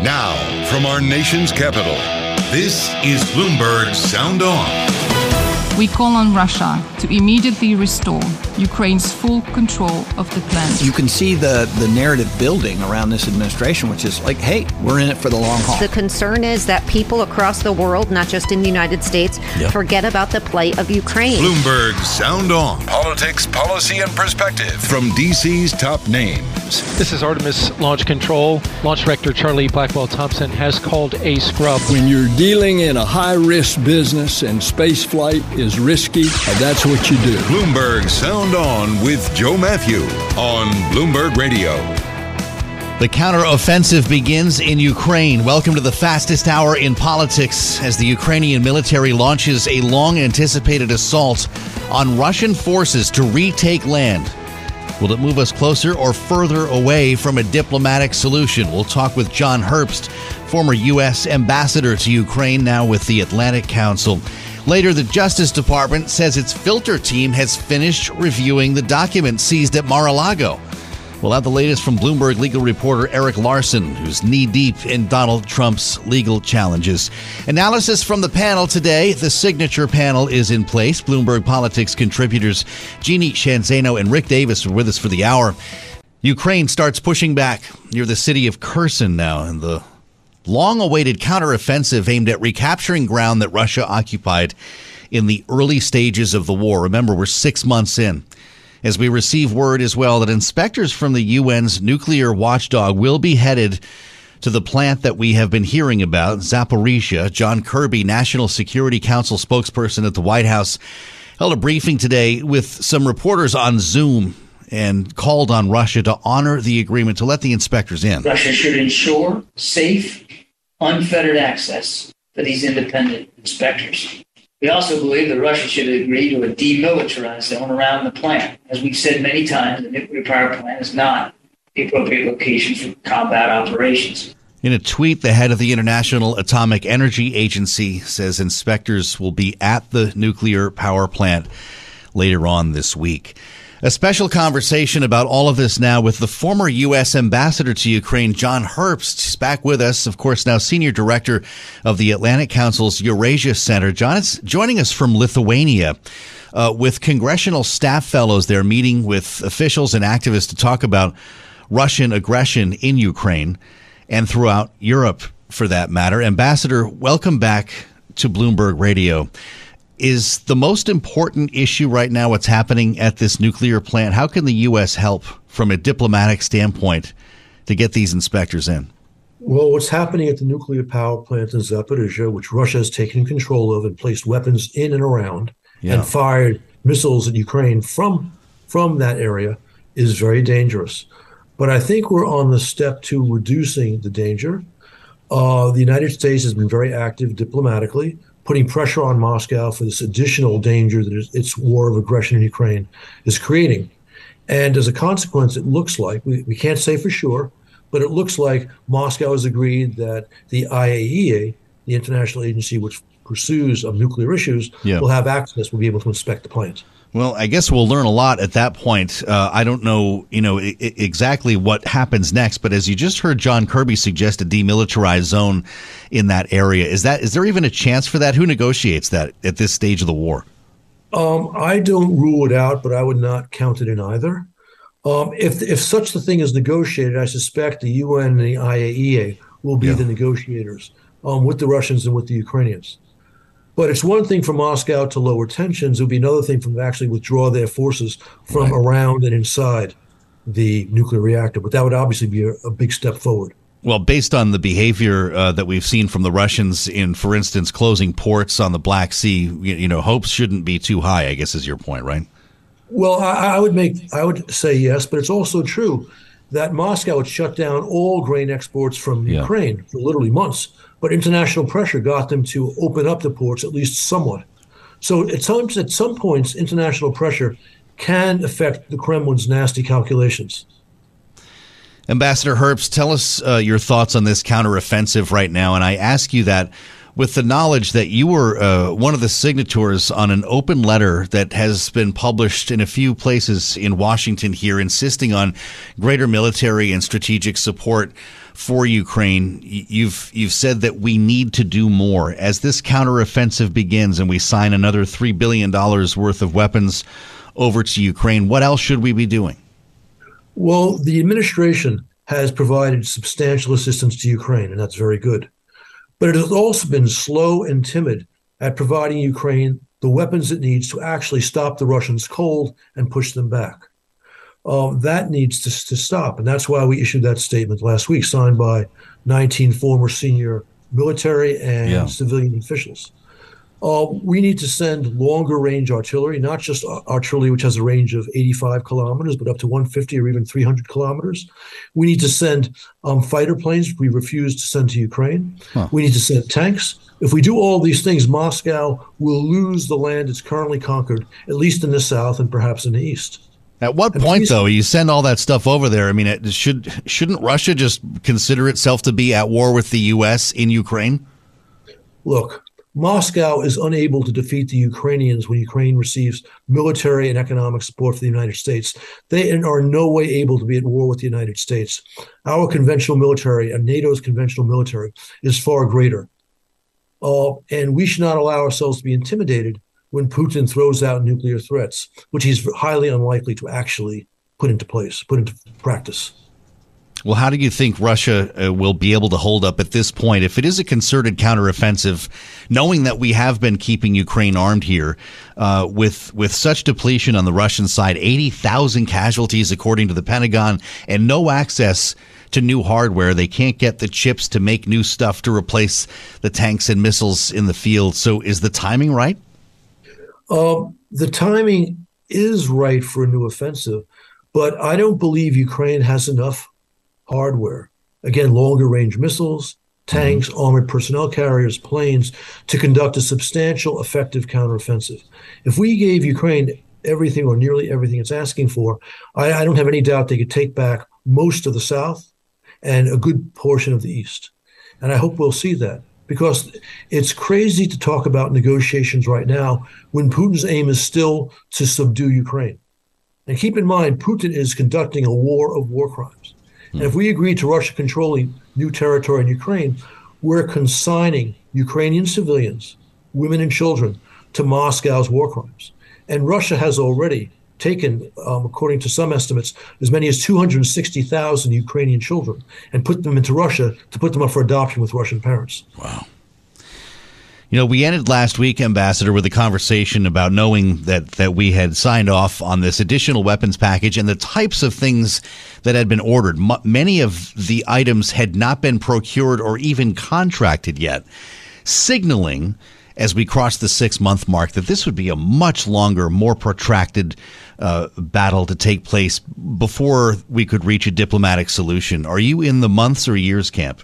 Now, from our nation's capital, this is Bloomberg Sound On. We call on Russia to immediately restore Ukraine's full control of the plant. You can see the, the narrative building around this administration, which is like, hey, we're in it for the long haul. The concern is that people across the world, not just in the United States, yep. forget about the plight of Ukraine. Bloomberg Sound On. Politics, policy, and perspective from DC's top names. This is Artemis Launch Control. Launch Director Charlie Blackwell Thompson has called a scrub. When you're dealing in a high risk business and space flight is risky, and that's what you do. Bloomberg Sound On with Joe Matthew on Bloomberg Radio. The counteroffensive begins in Ukraine. Welcome to the fastest hour in politics as the Ukrainian military launches a long anticipated assault on Russian forces to retake land. Will it move us closer or further away from a diplomatic solution? We'll talk with John Herbst, former U.S. ambassador to Ukraine, now with the Atlantic Council. Later, the Justice Department says its filter team has finished reviewing the documents seized at Mar a Lago. We'll have the latest from Bloomberg legal reporter Eric Larson, who's knee deep in Donald Trump's legal challenges. Analysis from the panel today. The signature panel is in place. Bloomberg Politics contributors Jeannie Sheehan Zaino and Rick Davis are with us for the hour. Ukraine starts pushing back near the city of Kherson now, and the long awaited counteroffensive aimed at recapturing ground that Russia occupied in the early stages of the war. Remember, we're six months in. As we receive word as well that inspectors from the UN's nuclear watchdog will be headed to the plant that we have been hearing about, Zaporizhia. John Kirby, National Security Council spokesperson at the White House, held a briefing today with some reporters on Zoom and called on Russia to honor the agreement to let the inspectors in. Russia should ensure safe, unfettered access for these independent inspectors. We also believe that Russia should agree to a demilitarized zone around the plant. As we've said many times, the nuclear power plant is not the appropriate location for combat operations. In a tweet, the head of the International Atomic Energy Agency says inspectors will be at the nuclear power plant later on this week. A special conversation about all of this now with the former U.S. ambassador to Ukraine, John Herbst. He's back with us, of course, now senior director of the Atlantic Council's Eurasia Center. John is joining us from Lithuania. Uh, with congressional staff fellows there meeting with officials and activists to talk about Russian aggression in Ukraine and throughout Europe, for that matter. Ambassador, welcome back to Bloomberg Radio is the most important issue right now what's happening at this nuclear plant? How can the U.S. help from a diplomatic standpoint to get these inspectors in? Well, what's happening at the nuclear power plant in Zaporizhia, which Russia has taken control of and placed weapons in and around yeah. and fired missiles at Ukraine from from that area, is very dangerous. But I think we're on the step to reducing the danger. Uh, the United States has been very active diplomatically putting pressure on Moscow for this additional danger that its war of aggression in Ukraine is creating. And as a consequence, it looks like, we, we can't say for sure, but it looks like Moscow has agreed that the IAEA, the international agency which pursues of nuclear issues, yeah. will have access, will be able to inspect the plant. Well, I guess we'll learn a lot at that point. Uh, I don't know, you know, I- exactly what happens next, but as you just heard John Kirby suggest a demilitarized zone in that area, is that is there even a chance for that? Who negotiates that at this stage of the war? Um, I don't rule it out, but I would not count it in either. Um, if if such a thing is negotiated, I suspect the UN and the IAEA will be yeah. the negotiators um, with the Russians and with the Ukrainians. But it's one thing for Moscow to lower tensions. It would be another thing for them to actually withdraw their forces from right. around and inside the nuclear reactor. But that would obviously be a, a big step forward. Well, based on the behavior uh, that we've seen from the Russians in, for instance, closing ports on the Black Sea, you, you know, hopes shouldn't be too high. I guess is your point, right? Well, I, I would make I would say yes, but it's also true that Moscow had shut down all grain exports from yeah. Ukraine for literally months, but international pressure got them to open up the ports at least somewhat. So at times, at some points, international pressure can affect the Kremlin's nasty calculations. Ambassador Herbst, tell us uh, your thoughts on this counteroffensive right now. And I ask you that with the knowledge that you were uh, one of the signatories on an open letter that has been published in a few places in Washington here, insisting on greater military and strategic support for Ukraine. You've you've said that we need to do more as this counteroffensive begins, and we sign another three billion dollars worth of weapons over to Ukraine. What else should we be doing? Well, the administration has provided substantial assistance to Ukraine, and that's very good. But it has also been slow and timid at providing Ukraine the weapons it needs to actually stop the Russians cold and push them back. Uh, that needs to, to stop. And that's why we issued that statement last week, signed by 19 former senior military and yeah. civilian officials. Uh, we need to send longer range artillery, not just artillery, which has a range of 85 kilometers, but up to 150 or even 300 kilometers. We need to send um, fighter planes, we refuse to send to Ukraine. Huh. We need to send tanks. If we do all these things, Moscow will lose the land it's currently conquered, at least in the south and perhaps in the east. At what and point, though, you send all that stuff over there? I mean, it should shouldn't Russia just consider itself to be at war with the U.S. in Ukraine? Look, Moscow is unable to defeat the Ukrainians when Ukraine receives military and economic support from the United States. They are in no way able to be at war with the United States. Our conventional military and NATO's conventional military is far greater. Uh, and we should not allow ourselves to be intimidated when Putin throws out nuclear threats, which he's highly unlikely to actually put into place, put into practice. Well, how do you think Russia uh, will be able to hold up at this point if it is a concerted counteroffensive, knowing that we have been keeping Ukraine armed here uh, with with such depletion on the Russian side, eighty thousand casualties according to the Pentagon, and no access to new hardware. They can't get the chips to make new stuff to replace the tanks and missiles in the field. So, is the timing right? Uh, the timing is right for a new offensive, but I don't believe Ukraine has enough hardware. Again, longer range missiles, tanks, mm-hmm. armored personnel carriers, planes to conduct a substantial, effective counteroffensive. If we gave Ukraine everything or nearly everything it's asking for, I, I don't have any doubt they could take back most of the South and a good portion of the East. And I hope we'll see that because it's crazy to talk about negotiations right now when Putin's aim is still to subdue Ukraine. And keep in mind, Putin is conducting a war of war crimes. And if we agree to Russia controlling new territory in Ukraine, we're consigning Ukrainian civilians, women and children, to Moscow's war crimes. And Russia has already taken, um, according to some estimates, as many as 260,000 Ukrainian children and put them into Russia to put them up for adoption with Russian parents. Wow. You know, we ended last week, Ambassador, with a conversation about knowing that that we had signed off on this additional weapons package and the types of things that had been ordered. M- many of the items had not been procured or even contracted yet, signaling as we cross the six month mark that this would be a much longer, more protracted uh, battle to take place before we could reach a diplomatic solution. Are you in the months or years camp?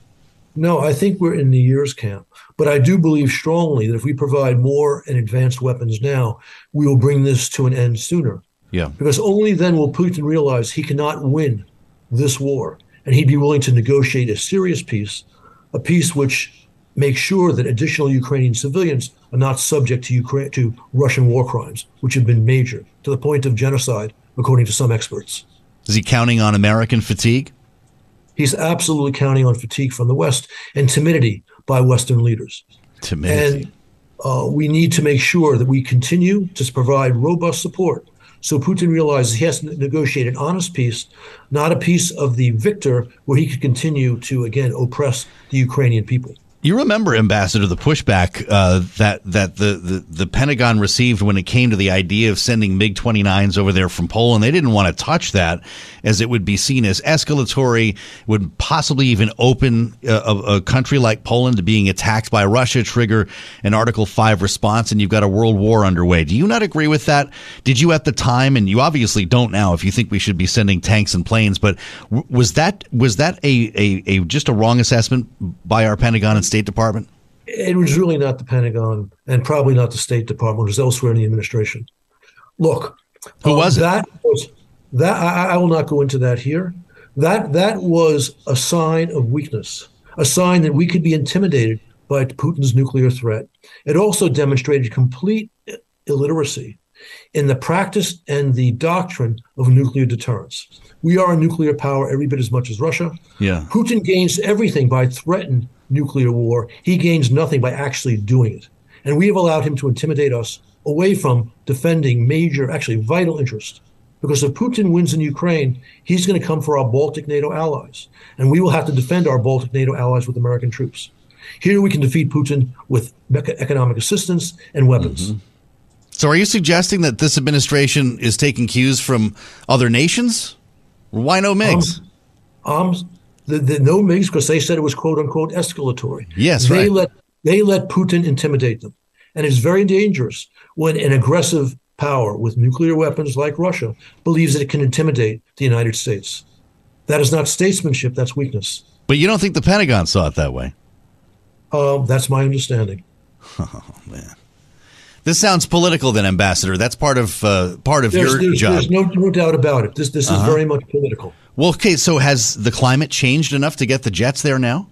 No, I think we're in the years camp. But I do believe strongly that if we provide more and advanced weapons now, we will bring this to an end sooner. Yeah. Because only then will Putin realize he cannot win this war. And he'd be willing to negotiate a serious peace, a peace which makes sure that additional Ukrainian civilians are not subject to Ukraine to Russian war crimes, which have been major to the point of genocide, according to some experts. Is he counting on American fatigue? He's absolutely counting on fatigue from the West and timidity by Western leaders. Timidity. And uh, we need to make sure that we continue to provide robust support so Putin realizes he has to negotiate an honest peace, not a peace of the victor where he could continue to, again, oppress the Ukrainian people. You remember, Ambassador, the pushback uh, that that the, the, the Pentagon received when it came to the idea of sending MiG 29s over there from Poland. They didn't want to touch that, as it would be seen as escalatory, would possibly even open a, a, country like Poland to being attacked by Russia, trigger an Article 5 response, and you've got a world war underway. Do you not agree with that? Did you at the time, and you obviously don't now, if you think we should be sending tanks and planes, but was that was that a, a, a just a wrong assessment by our Pentagon and State State Department? It was really not the Pentagon and probably not the State Department. It was elsewhere in the administration. Look, who um, was? That was that. I, I will not go into that here. That that was a sign of weakness, a sign that we could be intimidated by Putin's nuclear threat. It also demonstrated complete illiteracy in the practice and the doctrine of nuclear deterrence. We are a nuclear power every bit as much as Russia. Yeah. Putin gains everything by threatening nuclear war. He gains nothing by actually doing it. And we have allowed him to intimidate us away from defending major, actually vital interests. Because if Putin wins in Ukraine, he's going to come for our Baltic NATO allies. And we will have to defend our Baltic NATO allies with American troops. Here we can defeat Putin with economic assistance and weapons. Mm-hmm. So, are you suggesting that this administration is taking cues from other nations? Why no MiGs? Um, um, the, the no MiGs because they said it was quote unquote escalatory. Yes, they right. let they let Putin intimidate them, and it's very dangerous when an aggressive power with nuclear weapons like Russia believes that it can intimidate the United States. That is not statesmanship. That's weakness. But you don't think the Pentagon saw it that way? Um, that's my understanding. Oh man. This sounds political, then, Ambassador. That's part of uh, part of there's, your there's, job. There's no, no doubt about it. This this uh-huh. is very much political. Well, okay, so has the climate changed enough to get the jets there now?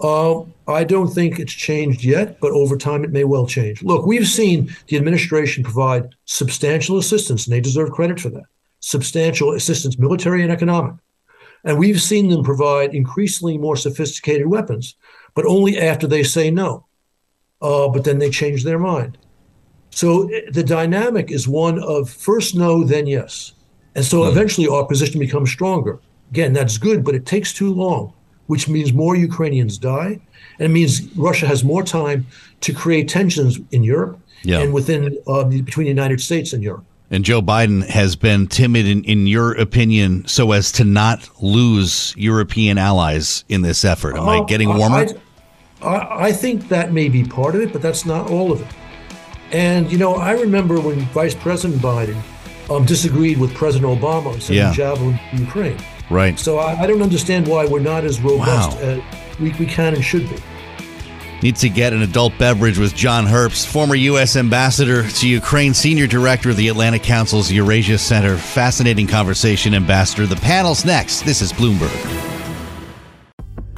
Uh, I don't think it's changed yet, but over time it may well change. Look, we've seen the administration provide substantial assistance, and they deserve credit for that. Substantial assistance, military and economic. And we've seen them provide increasingly more sophisticated weapons, but only after they say no. Uh, but then they change their mind. So eh, the dynamic is one of first no, then yes. And so mm. eventually our position becomes stronger. Again, that's good, but it takes too long, which means more Ukrainians die. And it means Russia has more time to create tensions in Europe yeah. and within uh, between the United States and Europe. And Joe Biden has been timid, in, in your opinion, so as to not lose European allies in this effort. Am uh, I getting warmer? I, I think that may be part of it, but that's not all of it. And, you know, I remember when Vice President Biden um, disagreed with President Obama on sending yeah. javelin to Ukraine. Right. So I, I, don't understand why we're not as robust wow. as we, we can and should be. Need to get an adult beverage with John Herbst, former U.S. ambassador to Ukraine, senior director of the Atlantic Council's Eurasia Center. Fascinating conversation, Ambassador. The panel's next. This is Bloomberg.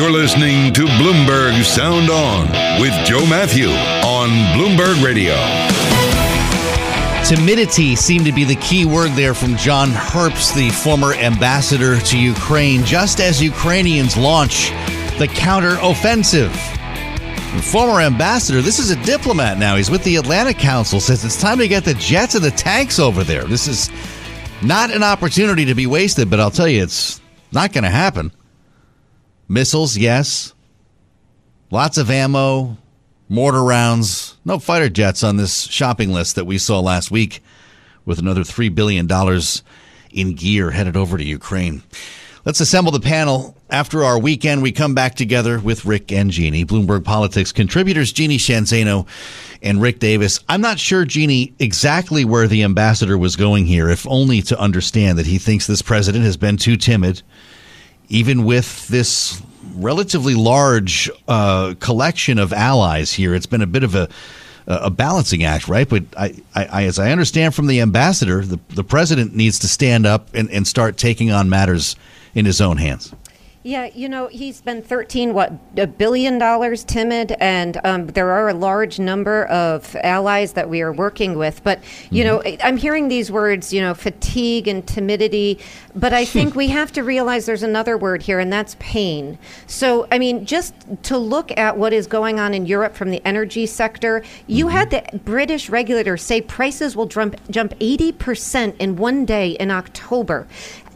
You're listening to Bloomberg Sound On with Joe Matthew on Bloomberg Radio. Timidity seemed to be the key word there from John Herbst, the former ambassador to Ukraine, just as Ukrainians launch the counteroffensive. Former ambassador, this is a diplomat now. He's with the Atlantic Council, says it's time to get the jets and the tanks over there. This is not an opportunity to be wasted, but I'll tell you, it's not going to happen. Missiles, yes. Lots of ammo, mortar rounds. No fighter jets on this shopping list that we saw last week with another $3 billion in gear headed over to Ukraine. Let's assemble the panel. After our weekend, we come back together with Rick and Jeannie, Bloomberg Politics contributors Jeannie Sheehan Zaino and Rick Davis. I'm not sure, Jeannie, exactly where the ambassador was going here, if only to understand that he thinks this president has been too timid even with this relatively large uh, collection of allies here, it's been a bit of a a balancing act, right? But I, I, as I understand from the ambassador, the, the president needs to stand up and, and start taking on matters in his own hands. Yeah, you know, he's been 13, what, a billion dollars timid, and um, there are a large number of allies that we are working with. But, you mm-hmm. know, I'm hearing these words, you know, fatigue and timidity, but I think we have to realize there's another word here, and that's pain. So, I mean, just to look at what is going on in Europe from the energy sector, you mm-hmm. had the British regulator say prices will jump, jump 80% in one day in October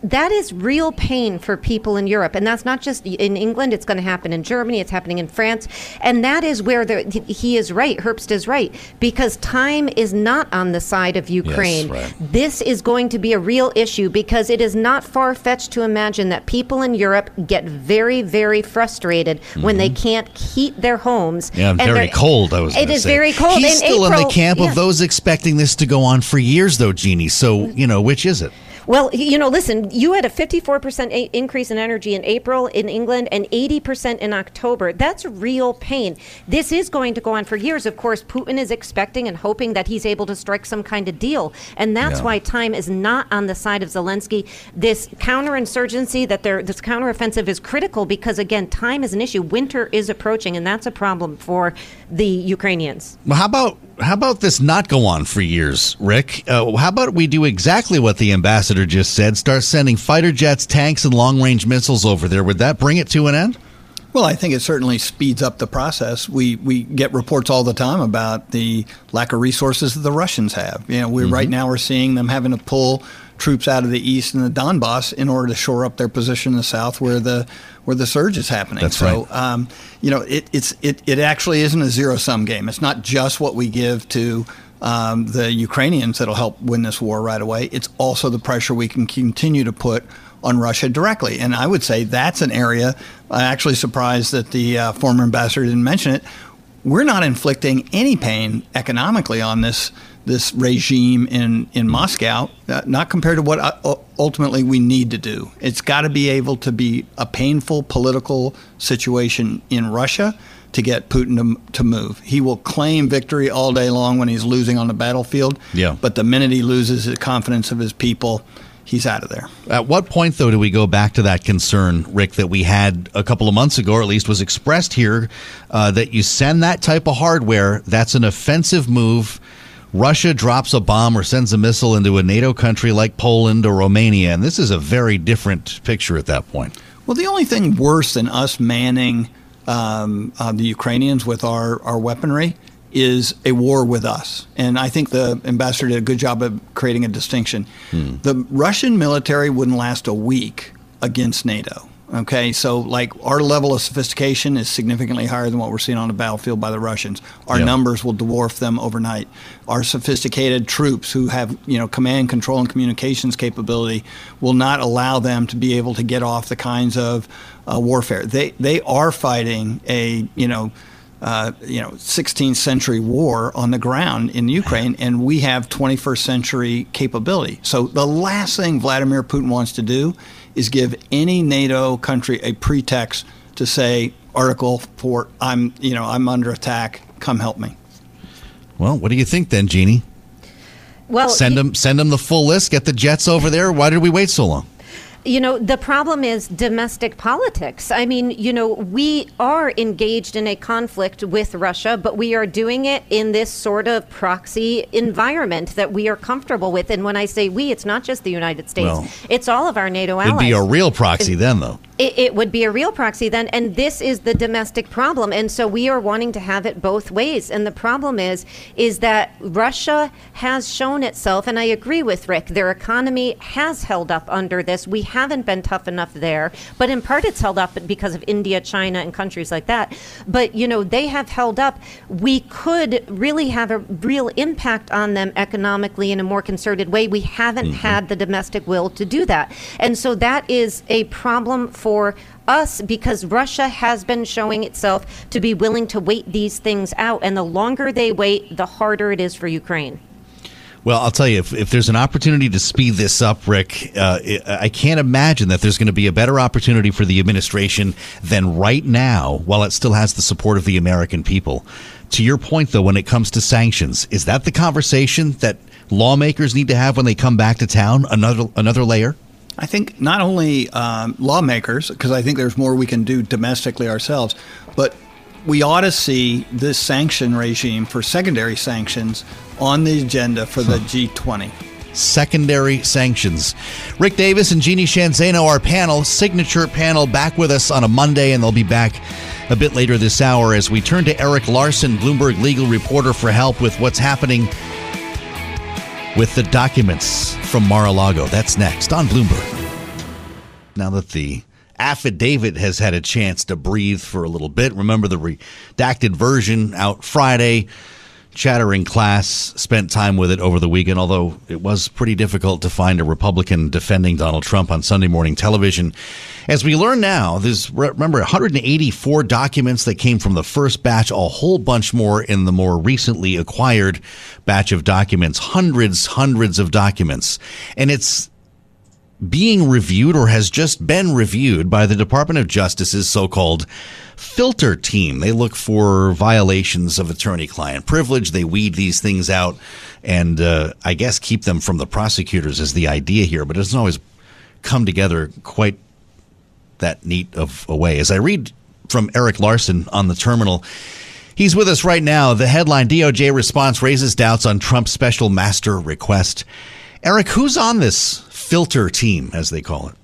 that is real pain for people in Europe. And that's not just in England, it's going to happen in Germany, it's happening in France. And that is where the, he is right, Herbst is right, because time is not on the side of Ukraine. Yes, right. This is going to be a real issue because it is not far fetched to imagine that people in Europe get very, very frustrated mm-hmm. when they mm-hmm. can't heat their homes. Yeah, very cold, I was It is say. very cold. He's in still April, in the camp yeah. of those expecting this to go on for years, though, Jeannie. So, you know, which is it? Well, you know, listen, you had a 54% a- increase in energy in April in England and 80% in October. That's real pain. This is going to go on for years. Of course, Putin is expecting and hoping that he's able to strike some kind of deal. And that's yeah. why time is not on the side of Zelensky. This counterinsurgency, that there, this counteroffensive is critical because, again, time is an issue. Winter is approaching, and that's a problem for the Ukrainians. Well, how about how about this not go on for years, Rick? Uh, how about we do exactly what the ambassador just said? Start sending fighter jets, tanks, and long range missiles over there. Would that bring it to an end? Well, I think it certainly speeds up the process. We we get reports all the time about the lack of resources that the Russians have. You know, we mm-hmm. right now we're seeing them having to pull troops out of the east and the Donbass in order to shore up their position in the south, where the where the surge is happening. That's so, right. Um, you know, it, it's it, it actually isn't a zero sum game. It's not just what we give to um, the Ukrainians that'll help win this war right away. It's also the pressure we can continue to put on Russia directly. And I would say that's an area. I'm actually surprised that the uh, former ambassador didn't mention it. We're not inflicting any pain economically on this this regime in, in Moscow, uh, not compared to what uh, ultimately we need to do. It's got to be able to be a painful political situation in Russia to get Putin to, to move. He will claim victory all day long when he's losing on the battlefield. Yeah. But the minute he loses the confidence of his people, he's out of there. At what point, though, do we go back to that concern, Rick, that we had a couple of months ago, or at least was expressed here, uh, that you send that type of hardware, that's an offensive move Russia drops a bomb or sends a missile into a NATO country like Poland or Romania, and this is a very different picture at that point. Well, the only thing worse than us manning um, uh, the Ukrainians with our, our weaponry is a war with us. And I think the ambassador did a good job of creating a distinction. Hmm. The Russian military wouldn't last a week against NATO. Okay, so like our level of sophistication is significantly higher than what we're seeing on the battlefield by the Russians. Our yep. numbers will dwarf them overnight. Our sophisticated troops who have, you know, command, control, and communications capability will not allow them to be able to get off the kinds of uh, warfare. They they are fighting a, you know, uh, you know, 16th century war on the ground in Ukraine, and we have 21st century capability. So the last thing Vladimir Putin wants to do is give any NATO country a pretext to say Article Four, I'm you know I'm under attack. Come help me. Well, what do you think then, Jeannie? Well, send them send them the full list. Get the jets over there. Why did we wait so long? You know, the problem is domestic politics. I mean, you know, we are engaged in a conflict with Russia, but we are doing it in this sort of proxy environment that we are comfortable with. And when I say we, it's not just the United States, well, it's all of our NATO allies. It'd be a real proxy then, though. It, it, would be a real proxy then. And this is the domestic problem. And so we are wanting to have it both ways. And the problem is, is that Russia has shown itself, and I agree with Rick, their economy has held up under this. We haven't been tough enough there, but in part it's held up because of India, China, and countries like that. But, you know, they have held up. We could really have a real impact on them economically in a more concerted way. We haven't mm-hmm. had the domestic will to do that. And so that is a problem for us because Russia has been showing itself to be willing to wait these things out. And the longer they wait, the harder it is for Ukraine. Well, I'll tell you, if, if there's an opportunity to speed this up, Rick, uh, I can't imagine that there's going to be a better opportunity for the administration than right now, while it still has the support of the American people. To your point, though, when it comes to sanctions, is that the conversation that lawmakers need to have when they come back to town? Another another layer. I think not only um, lawmakers, because I think there's more we can do domestically ourselves, but we ought to see this sanction regime for secondary sanctions on the agenda for the G20. Secondary sanctions. Rick Davis and Jeannie Sheehan Zaino, our panel, signature panel, back with us on a Monday, and they'll be back a bit later this hour as we turn to Eric Larson, Bloomberg legal reporter, for help with what's happening with the documents from Mar a Lago. That's next on Bloomberg. Now that the affidavit has had a chance to breathe for a little bit, remember the redacted version out Friday. Chattering class spent time with it over the weekend, although it was pretty difficult to find a Republican defending Donald Trump on Sunday morning television. As we learn now, there's remember 184 documents that came from the first batch, a whole bunch more in the more recently acquired batch of documents, hundreds, hundreds of documents. And it's being reviewed or has just been reviewed by the Department of Justice's so called filter team. They look for violations of attorney client privilege. They weed these things out and uh, I guess keep them from the prosecutors is the idea here, but it doesn't always come together quite that neat of a way. As I read from Eric Larson on the terminal, He's with us right now. The headline DOJ response raises doubts on Trump's special master request. Eric, who's on this filter team, as they call it?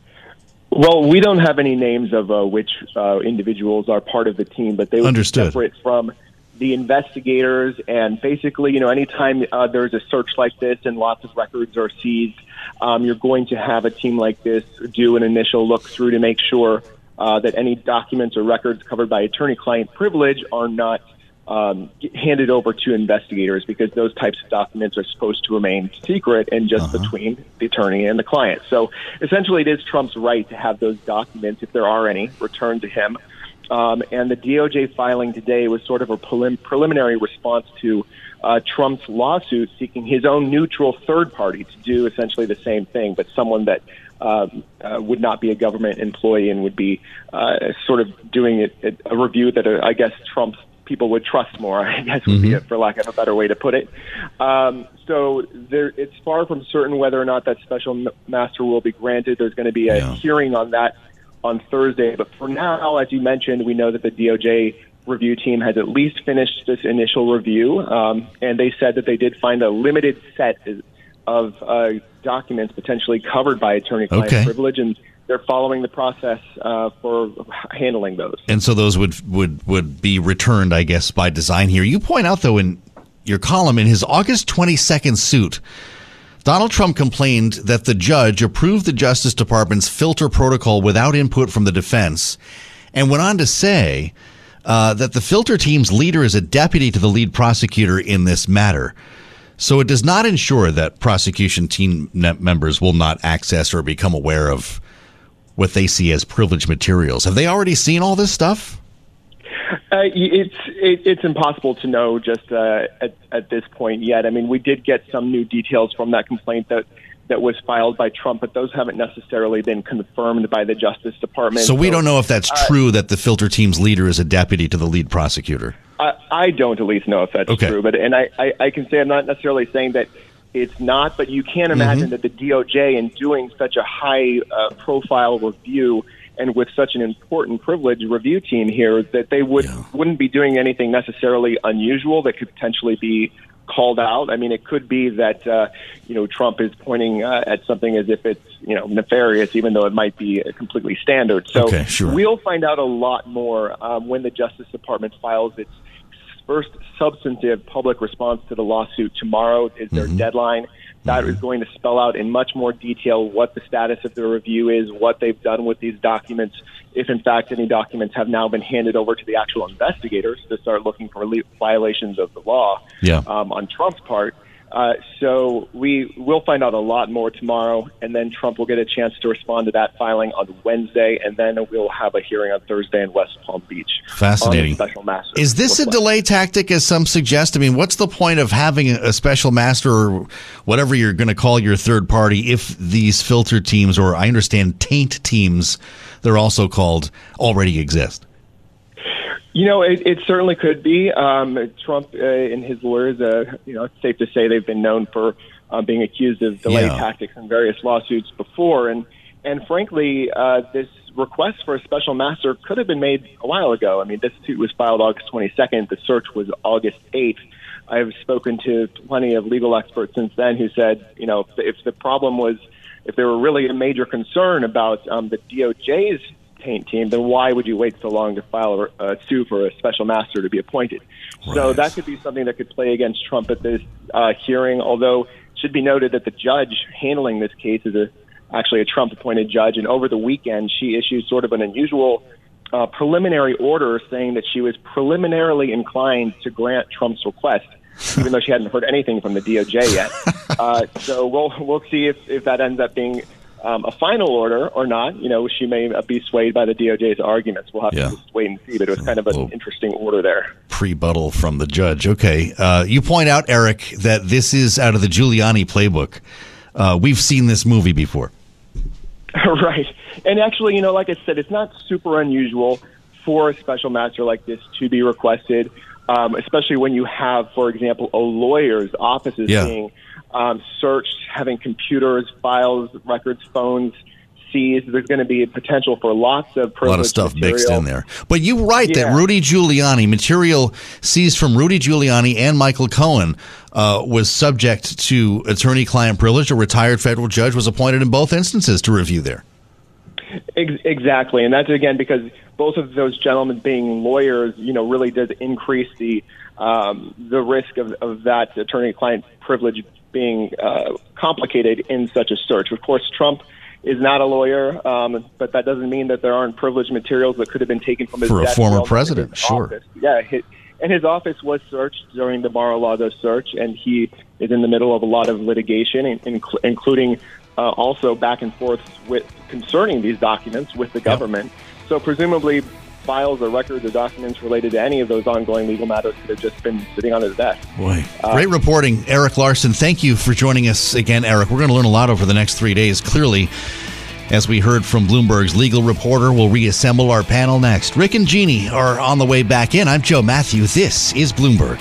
Well, we don't have any names of uh, which uh, individuals are part of the team, but they be separate from the investigators. And basically, you know, anytime uh, there's a search like this and lots of records are seized, um, you're going to have a team like this do an initial look through to make sure uh, that any documents or records covered by attorney-client privilege are not um, handed over to investigators because those types of documents are supposed to remain secret and just uh-huh. between the attorney and the client. So essentially, it is Trump's right to have those documents, if there are any, returned to him. Um, and the DOJ filing today was sort of a prelim- preliminary response to uh, Trump's lawsuit seeking his own neutral third party to do essentially the same thing, but someone that um, uh, would not be a government employee and would be uh, sort of doing it, a review that uh, I guess Trump's people would trust more. I guess would mm-hmm. be, a, for lack of a better way to put it. Um, so there, it's far from certain whether or not that special master will be granted. There's going to be a yeah. hearing on that on Thursday. But for now, as you mentioned, we know that the DOJ review team has at least finished this initial review, um, and they said that they did find a limited set of uh, documents potentially covered by attorney-client okay. privilege, and they're following the process uh, for handling those. And so those would would would be returned, I guess, by design here. You point out though in your column in his August 22nd suit. Donald Trump complained that the judge approved the Justice Department's filter protocol without input from the defense and went on to say uh, that the filter team's leader is a deputy to the lead prosecutor in this matter. So it does not ensure that prosecution team members will not access or become aware of what they see as privileged materials. Have they already seen all this stuff? Uh, it's it, it's impossible to know just uh, at, at this point yet. I mean, we did get some new details from that complaint that that was filed by Trump, but those haven't necessarily been confirmed by the Justice Department. So we so, don't know if that's uh, true that the filter team's leader is a deputy to the lead prosecutor. I, I don't at least know if that's okay. true, but and I, I, I can say I'm not necessarily saying that it's not, but you can't imagine mm-hmm. that the DOJ, in doing such a high uh, profile review and with such an important privilege review team here, that they would yeah. wouldn't be doing anything necessarily unusual that could potentially be called out. I mean, it could be that uh, you know Trump is pointing uh, at something as if it's you know nefarious, even though it might be completely standard. So okay, sure. we'll find out a lot more um, when the Justice Department files its first substantive public response to the lawsuit tomorrow is their mm-hmm. deadline. That mm-hmm. is going to spell out in much more detail what the status of the review is, what they've done with these documents, if in fact any documents have now been handed over to the actual investigators to start looking for violations of the law yeah. um, on Trump's part. Uh, so we will find out a lot more tomorrow, and then Trump will get a chance to respond to that filing on Wednesday, and then we'll have a hearing on Thursday in West Palm Beach. Fascinating. Special master. Is this a delay tactic, as some suggest? I mean, what's the point of having a special master or whatever you're going to call your third party if these filter teams, or I understand taint teams, they're also called, already exist? You know, it, it certainly could be. Um, Trump uh, and his lawyers, uh, you know, it's safe to say they've been known for uh, being accused of delay yeah. tactics in various lawsuits before. And And frankly, uh, this request for a special master could have been made a while ago. I mean, this suit was filed August 22nd. The search was August 8th. I've spoken to plenty of legal experts since then who said, you know, if the problem was, if there were really a major concern about um, the DOJ's taint team, then why would you wait so long to file a, sue for a special master to be appointed? Right. So that could be something that could play against Trump at this uh, hearing. Although it should be noted that the judge handling this case is a actually a Trump appointed judge, and over the weekend she issued sort of an unusual uh, preliminary order saying that she was preliminarily inclined to grant Trump's request even though she hadn't heard anything from the DOJ yet. Uh, so we'll we'll see if, if that ends up being um, a final order or not. You know, she may be swayed by the DOJ's arguments. We'll have yeah. to just wait and see. But it was kind of an interesting order there. Prebuttal from the judge. Okay, uh, you point out, Eric, that this is out of the Giuliani playbook. Uh, we've seen this movie before. right, and actually, you know, like I said, it's not super unusual for a special master like this to be requested um, especially when you have, for example, a lawyer's offices yeah. being um, searched, having computers, files, records, phones seized. There's going to be a potential for lots of a lot of stuff material. mixed in there. But you write yeah. that Rudy Giuliani material seized from Rudy Giuliani and Michael Cohen uh, was subject to attorney-client privilege. A retired federal judge was appointed in both instances to review there. Exactly, and that's again because both of those gentlemen being lawyers, you know, really does increase the um, the risk of, of that attorney-client privilege being uh, complicated in such a search. Of course, Trump is not a lawyer, um, but that doesn't mean that there aren't privileged materials that could have been taken from his for a former president. Sure, office. yeah. His, and his office was searched during the Mar-a-Lago search, and he is in the middle of a lot of litigation, including uh, also back and forth with concerning these documents with the government. Yep. So presumably, files or records or documents related to any of those ongoing legal matters could have just been sitting on his desk. Boy, uh, great reporting, Eric Larson. Thank you for joining us again, Eric. We're going to learn a lot over the next three days. Clearly. As we heard from Bloomberg's legal reporter, we'll reassemble our panel next. Rick and Jeannie are on the way back in. I'm Joe Matthew. This is Bloomberg.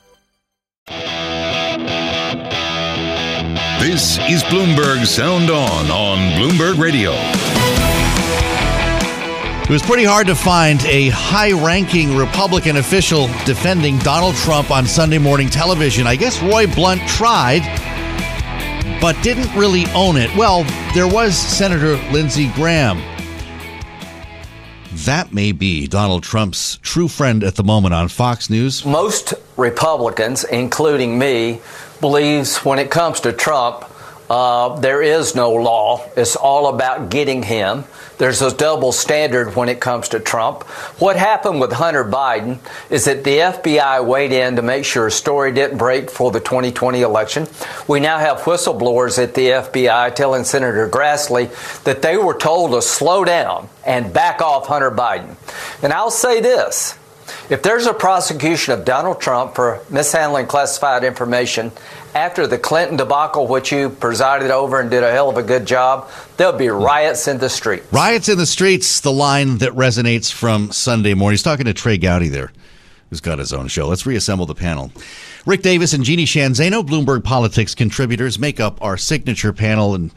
This is Bloomberg Sound On on Bloomberg Radio. It was pretty hard to find a high ranking Republican official defending Donald Trump on Sunday morning television. I guess Roy Blunt tried, but didn't really own it. Well, there was Senator Lindsey Graham. That may be Donald Trump's true friend at the moment on Fox News. Most Republicans, including me, believes when it comes to Trump, uh, there is no law. It's all about getting him. There's a double standard when it comes to Trump. What happened with Hunter Biden is that the FBI weighed in to make sure a story didn't break for the 2020 election. We now have whistleblowers at the FBI telling Senator Grassley that they were told to slow down and back off Hunter Biden. And I'll say this if there's a prosecution of Donald Trump for mishandling classified information after the Clinton debacle, which you presided over and did a hell of a good job, there'll be riots in the streets. Riots in the streets, the line that resonates from Sunday morning. He's talking to Trey Gowdy there, who's got his own show. Let's reassemble the panel. Rick Davis and Jeannie Sheehan Zaino, Bloomberg Politics contributors, make up our signature panel. And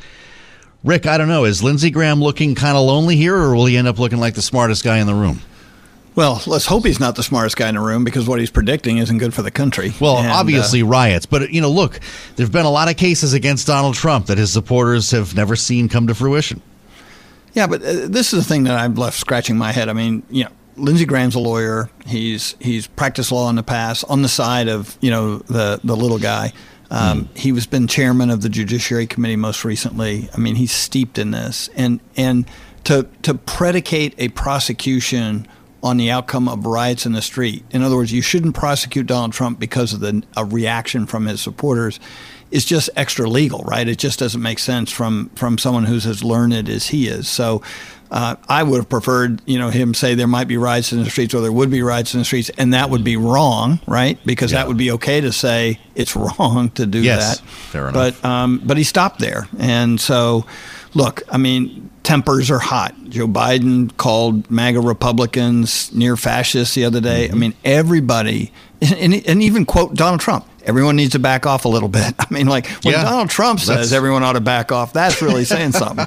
Rick, I don't know, is Lindsey Graham looking kind of lonely here, or will he end up looking like the smartest guy in the room? Well, let's hope he's not the smartest guy in the room because what he's predicting isn't good for the country. Well, and, obviously uh, riots, but you know, look, there've been a lot of cases against Donald Trump that his supporters have never seen come to fruition. Yeah, but uh, this is the thing that I'm left scratching my head. I mean, you know, Lindsey Graham's a lawyer. He's he's practiced law in the past on the side of you know the the little guy. Um, mm. He was been chairman of the Judiciary Committee most recently. I mean, he's steeped in this, and and to to predicate a prosecution on the outcome of riots in the street. In other words, you shouldn't prosecute Donald Trump because of the a reaction from his supporters It's just extra legal, right? It just doesn't make sense from from someone who's as learned as he is. So. Uh, I would have preferred, you know, him say there might be riots in the streets or there would be riots in the streets, and that would be wrong, right? Because yeah. that would be okay to say it's wrong to do yes, that. Fair enough. But um, but he stopped there, and so look, I mean, tempers are hot. Joe Biden called MAGA Republicans near fascists the other day. Mm-hmm. I mean, everybody, and, and, even quote Donald Trump. Everyone needs to back off a little bit. I mean, like when yeah, Donald Trump says everyone ought to back off, that's really saying something.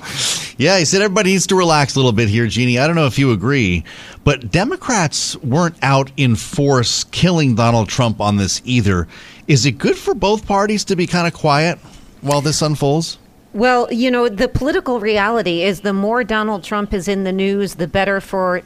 yeah, he said everybody needs to relax a little bit here, Jeannie. I don't know if you agree, but Democrats weren't out in force killing Donald Trump on this either. Is it good for both parties to be kind of quiet while this unfolds? Well, you know, the political reality is the more Donald Trump is in the news, the better for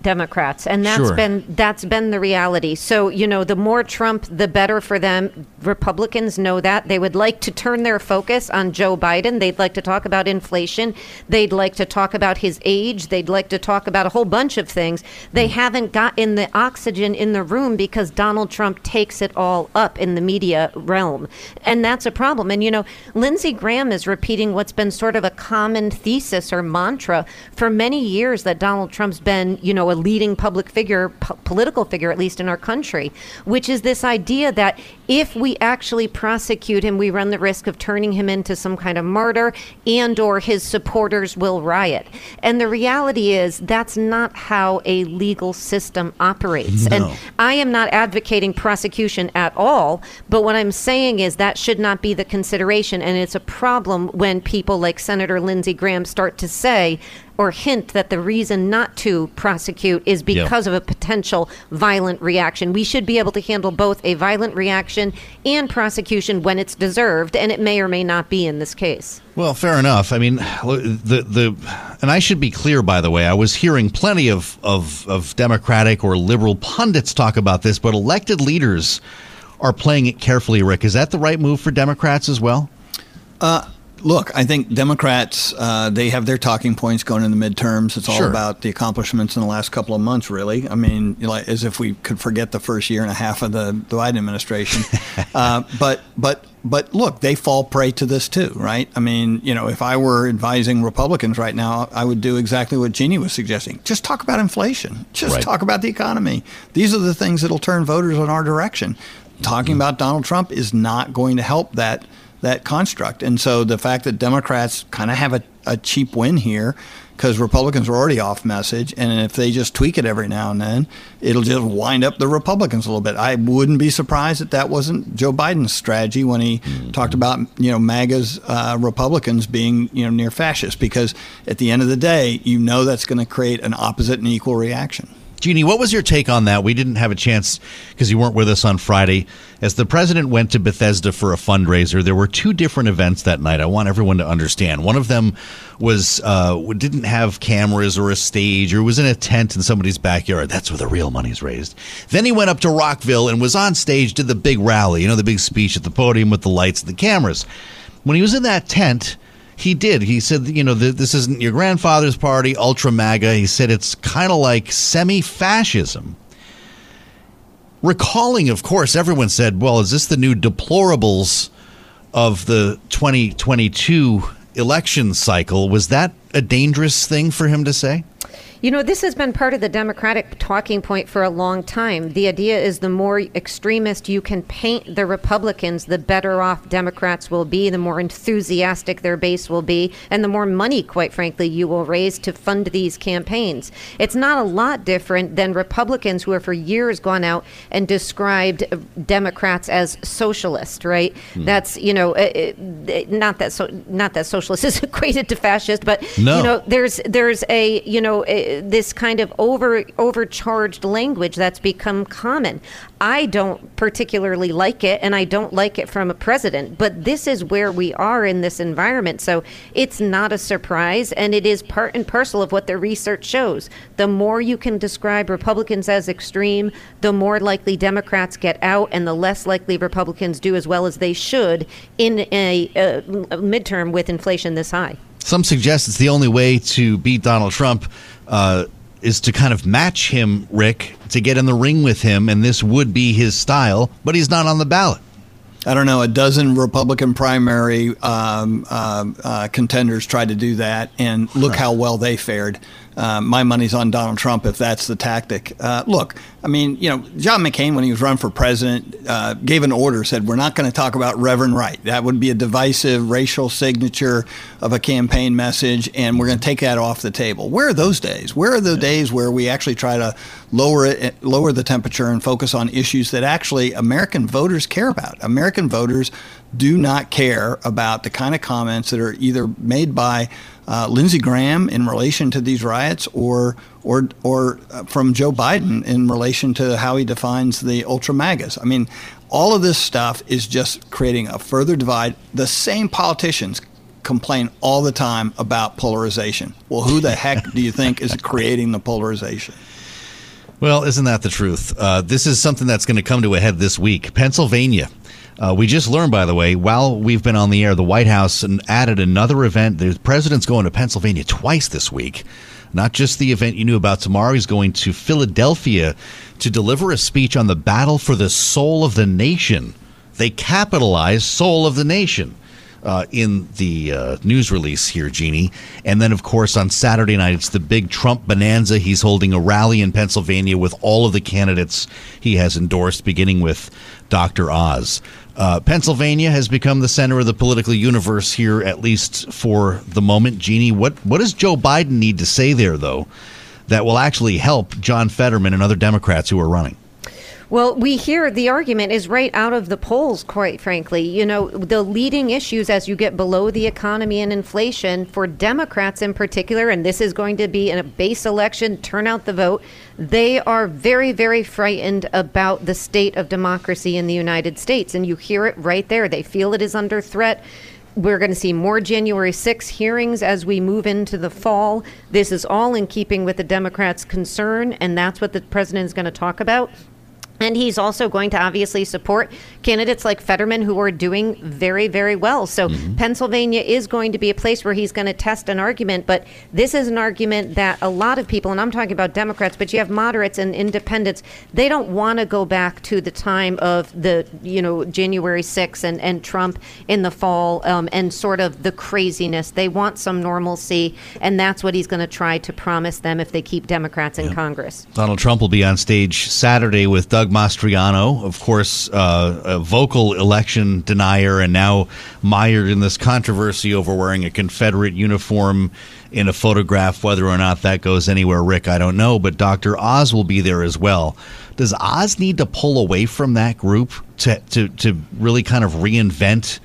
Democrats, and that's sure. been that's been the reality. So, you know, the more Trump, the better for them. Republicans know that they would like to turn their focus on Joe Biden. They'd like to talk about inflation. They'd like to talk about his age. They'd like to talk about a whole bunch of things. They hmm. haven't gotten the oxygen in the room because Donald Trump takes it all up in the media realm, and that's a problem. And you know, Lindsey Graham is repeating repeating what's been sort of a common thesis or mantra for many years that Donald Trump's been, you know, a leading public figure, p- political figure, at least in our country, which is this idea that if we actually prosecute him, we run the risk of turning him into some kind of martyr and or his supporters will riot. And the reality is that's not how a legal system operates. No. And I am not advocating prosecution at all, but what I'm saying is that should not be the consideration and it's a problem when when people like Senator Lindsey Graham start to say or hint that the reason not to prosecute is because yep. of a potential violent reaction. We should be able to handle both a violent reaction and prosecution when it's deserved, and it may or may not be in this case. Well, fair enough. I mean, the the and I should be clear, by the way. I was hearing plenty of of, of Democratic or liberal pundits talk about this, but elected leaders are playing it carefully. Rick, is that the right move for Democrats as well? Uh, Look, I think Democrats uh, they have their talking points going in the midterms. It's all sure. about the accomplishments in the last couple of months, really. I mean, like, as if we could forget the first year and a half of the, the Biden administration. uh, but but but look, they fall prey to this too, right? I mean, you know, if I were advising Republicans right now, I would do exactly what Jeannie was suggesting. Just talk about inflation. Just right. talk about the economy. These are the things that'll turn voters in our direction. Talking mm-hmm. about Donald Trump is not going to help that that construct. And so the fact that Democrats kind of have a, a cheap win here because Republicans are already off message, and if they just tweak it every now and then, it'll just wind up the Republicans a little bit. I wouldn't be surprised if that wasn't Joe Biden's strategy when he mm-hmm. talked about you know MAGA's uh, Republicans being you know near fascist, because at the end of the day, you know that's going to create an opposite and equal reaction. Jeannie, what was your take on that? We didn't have a chance because you weren't with us on Friday. As the president went to Bethesda for a fundraiser, there were two different events that night. I want everyone to understand. One of them was uh, didn't have cameras or a stage or was in a tent in somebody's backyard. That's where the real money's raised. Then he went up to Rockville and was on stage, did the big rally, you know, the big speech at the podium with the lights and the cameras. When he was in that tent, he did. He said, you know, this isn't your grandfather's party, ultra MAGA. He said it's kind of like semi fascism. Recalling, of course, everyone said, well, is this the new deplorables of the 2022 election cycle? Was that a dangerous thing for him to say? You know, this has been part of the Democratic talking point for a long time. The idea is the more extremist you can paint the Republicans, the better off Democrats will be, the more enthusiastic their base will be, and the more money, quite frankly, you will raise to fund these campaigns. It's not a lot different than Republicans who have for years gone out and described Democrats as socialist, right? Hmm. That's, you know, it, it, not that so, not that socialist is equated to fascist, but no. you know, there's there's a, you know, a, this kind of over overcharged language that's become common. I don't particularly like it, and I don't like it from a president. But this is where we are in this environment, so it's not a surprise, and it is part and parcel of what the research shows. The more you can describe Republicans as extreme, the more likely Democrats get out, and the less likely Republicans do as well as they should in a, a midterm with inflation this high. Some suggest it's the only way to beat Donald Trump uh, is to kind of match him, Rick, to get in the ring with him, and this would be his style, but he's not on the ballot. I don't know, a dozen Republican primary um, uh, uh, contenders tried to do that, and look how well they fared. Uh, my money's on Donald Trump if that's the tactic. Uh, look, I mean, you know, John McCain, when he was running for president, uh, gave an order, said, We're not going to talk about Reverend Wright. That would be a divisive racial signature of a campaign message, and we're going to take that off the table. Where are those days? Where are the yeah. days where we actually try to lower it, lower the temperature and focus on issues that actually American voters care about? American voters do not care about the kind of comments that are either made by uh, Lindsey Graham in relation to these riots or or or uh, from Joe Biden in relation to how he defines the ultra magas. I mean, all of this stuff is just creating a further divide. The same politicians complain all the time about polarization. Well, who the heck do you think is creating the polarization? Well, isn't that the truth? Uh, this is something that's going to come to a head this week. Pennsylvania uh, we just learned, by the way, while we've been on the air, the White House added another event. The president's going to Pennsylvania twice this week. Not just the event you knew about tomorrow, he's going to Philadelphia to deliver a speech on the battle for the soul of the nation. They capitalize soul of the nation uh, in the uh, news release here, Jeannie. And then, of course, on Saturday night, it's the big Trump bonanza. He's holding a rally in Pennsylvania with all of the candidates he has endorsed, beginning with Dr. Oz. Uh, Pennsylvania has become the center of the political universe here, at least for the moment. Jeannie, what, what does Joe Biden need to say there, though, that will actually help John Fetterman and other Democrats who are running? Well, we hear the argument is right out of the polls, quite frankly. You know, the leading issues as you get below the economy and inflation for Democrats in particular, and this is going to be in a base election, turn out the vote. They are very, very frightened about the state of democracy in the United States. And you hear it right there. They feel it is under threat. We're going to see more January 6 hearings as we move into the fall. This is all in keeping with the Democrats' concern, and that's what the president is going to talk about. And he's also going to obviously support candidates like Fetterman who are doing very, very well. So mm-hmm. Pennsylvania is going to be a place where he's going to test an argument. But this is an argument that a lot of people, and I'm talking about Democrats, but you have moderates and independents, they don't want to go back to the time of the, you know, January 6th and, and Trump in the fall um, and sort of the craziness. They want some normalcy. And that's what he's going to try to promise them if they keep Democrats in yeah. Congress. Donald Trump will be on stage Saturday with Doug Doug Mastriano, of course, uh, a vocal election denier, and now mired in this controversy over wearing a Confederate uniform in a photograph. Whether or not that goes anywhere, Rick, I don't know. But Dr. Oz will be there as well. Does Oz need to pull away from that group to to, to really kind of reinvent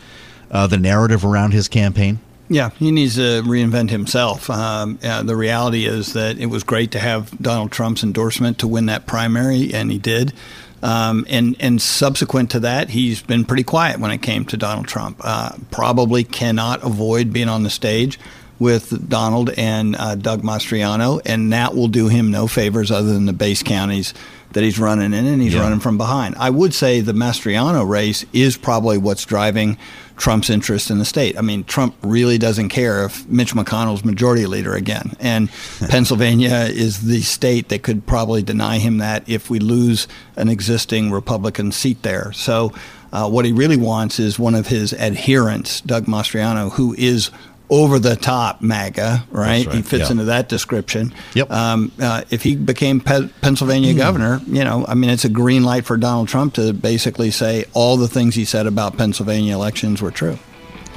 uh, the narrative around his campaign? Yeah, he needs to reinvent himself. Um, uh, the reality is that it was great to have Donald Trump's endorsement to win that primary, and he did. Um, and and subsequent to that, he's been pretty quiet when it came to Donald Trump. Uh, probably cannot avoid being on the stage with Donald and uh, Doug Mastriano, and that will do him no favors other than the base counties that he's running in, and he's yeah. running from behind. I would say the Mastriano race is probably what's driving Trump's interest in the state. I mean, Trump really doesn't care if Mitch McConnell's majority leader again. And Pennsylvania is the state that could probably deny him that if we lose an existing Republican seat there. So, uh, what he really wants is one of his adherents, Doug Mastriano, who is over the top MAGA, right? right. He fits into that description. Yep. Um, uh, if he became Pe- Pennsylvania mm. governor, you know, I mean, it's a green light for Donald Trump to basically say all the things he said about Pennsylvania elections were true.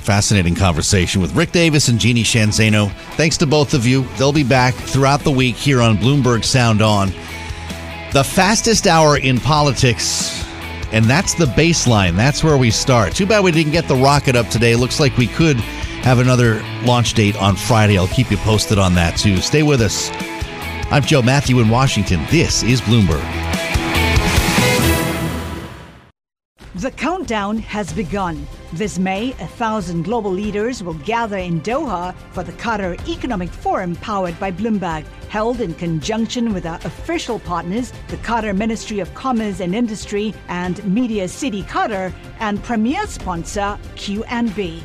Fascinating conversation with Rick Davis and Jeannie Sheehan Zaino. Thanks to both of you. They'll be back throughout the week here on Bloomberg Sound On. The fastest hour in politics and that's the baseline. That's where we start. Too bad we didn't get the rocket up today. Looks like we could have another launch date on Friday. I'll keep you posted on that too. Stay with us. I'm Joe Matthew in Washington. This is Bloomberg. The countdown has begun. This May, a thousand global leaders will gather in Doha for the Qatar Economic Forum powered by Bloomberg, held in conjunction with our official partners, the Qatar Ministry of Commerce and Industry and Media City Qatar, and premier sponsor QNB.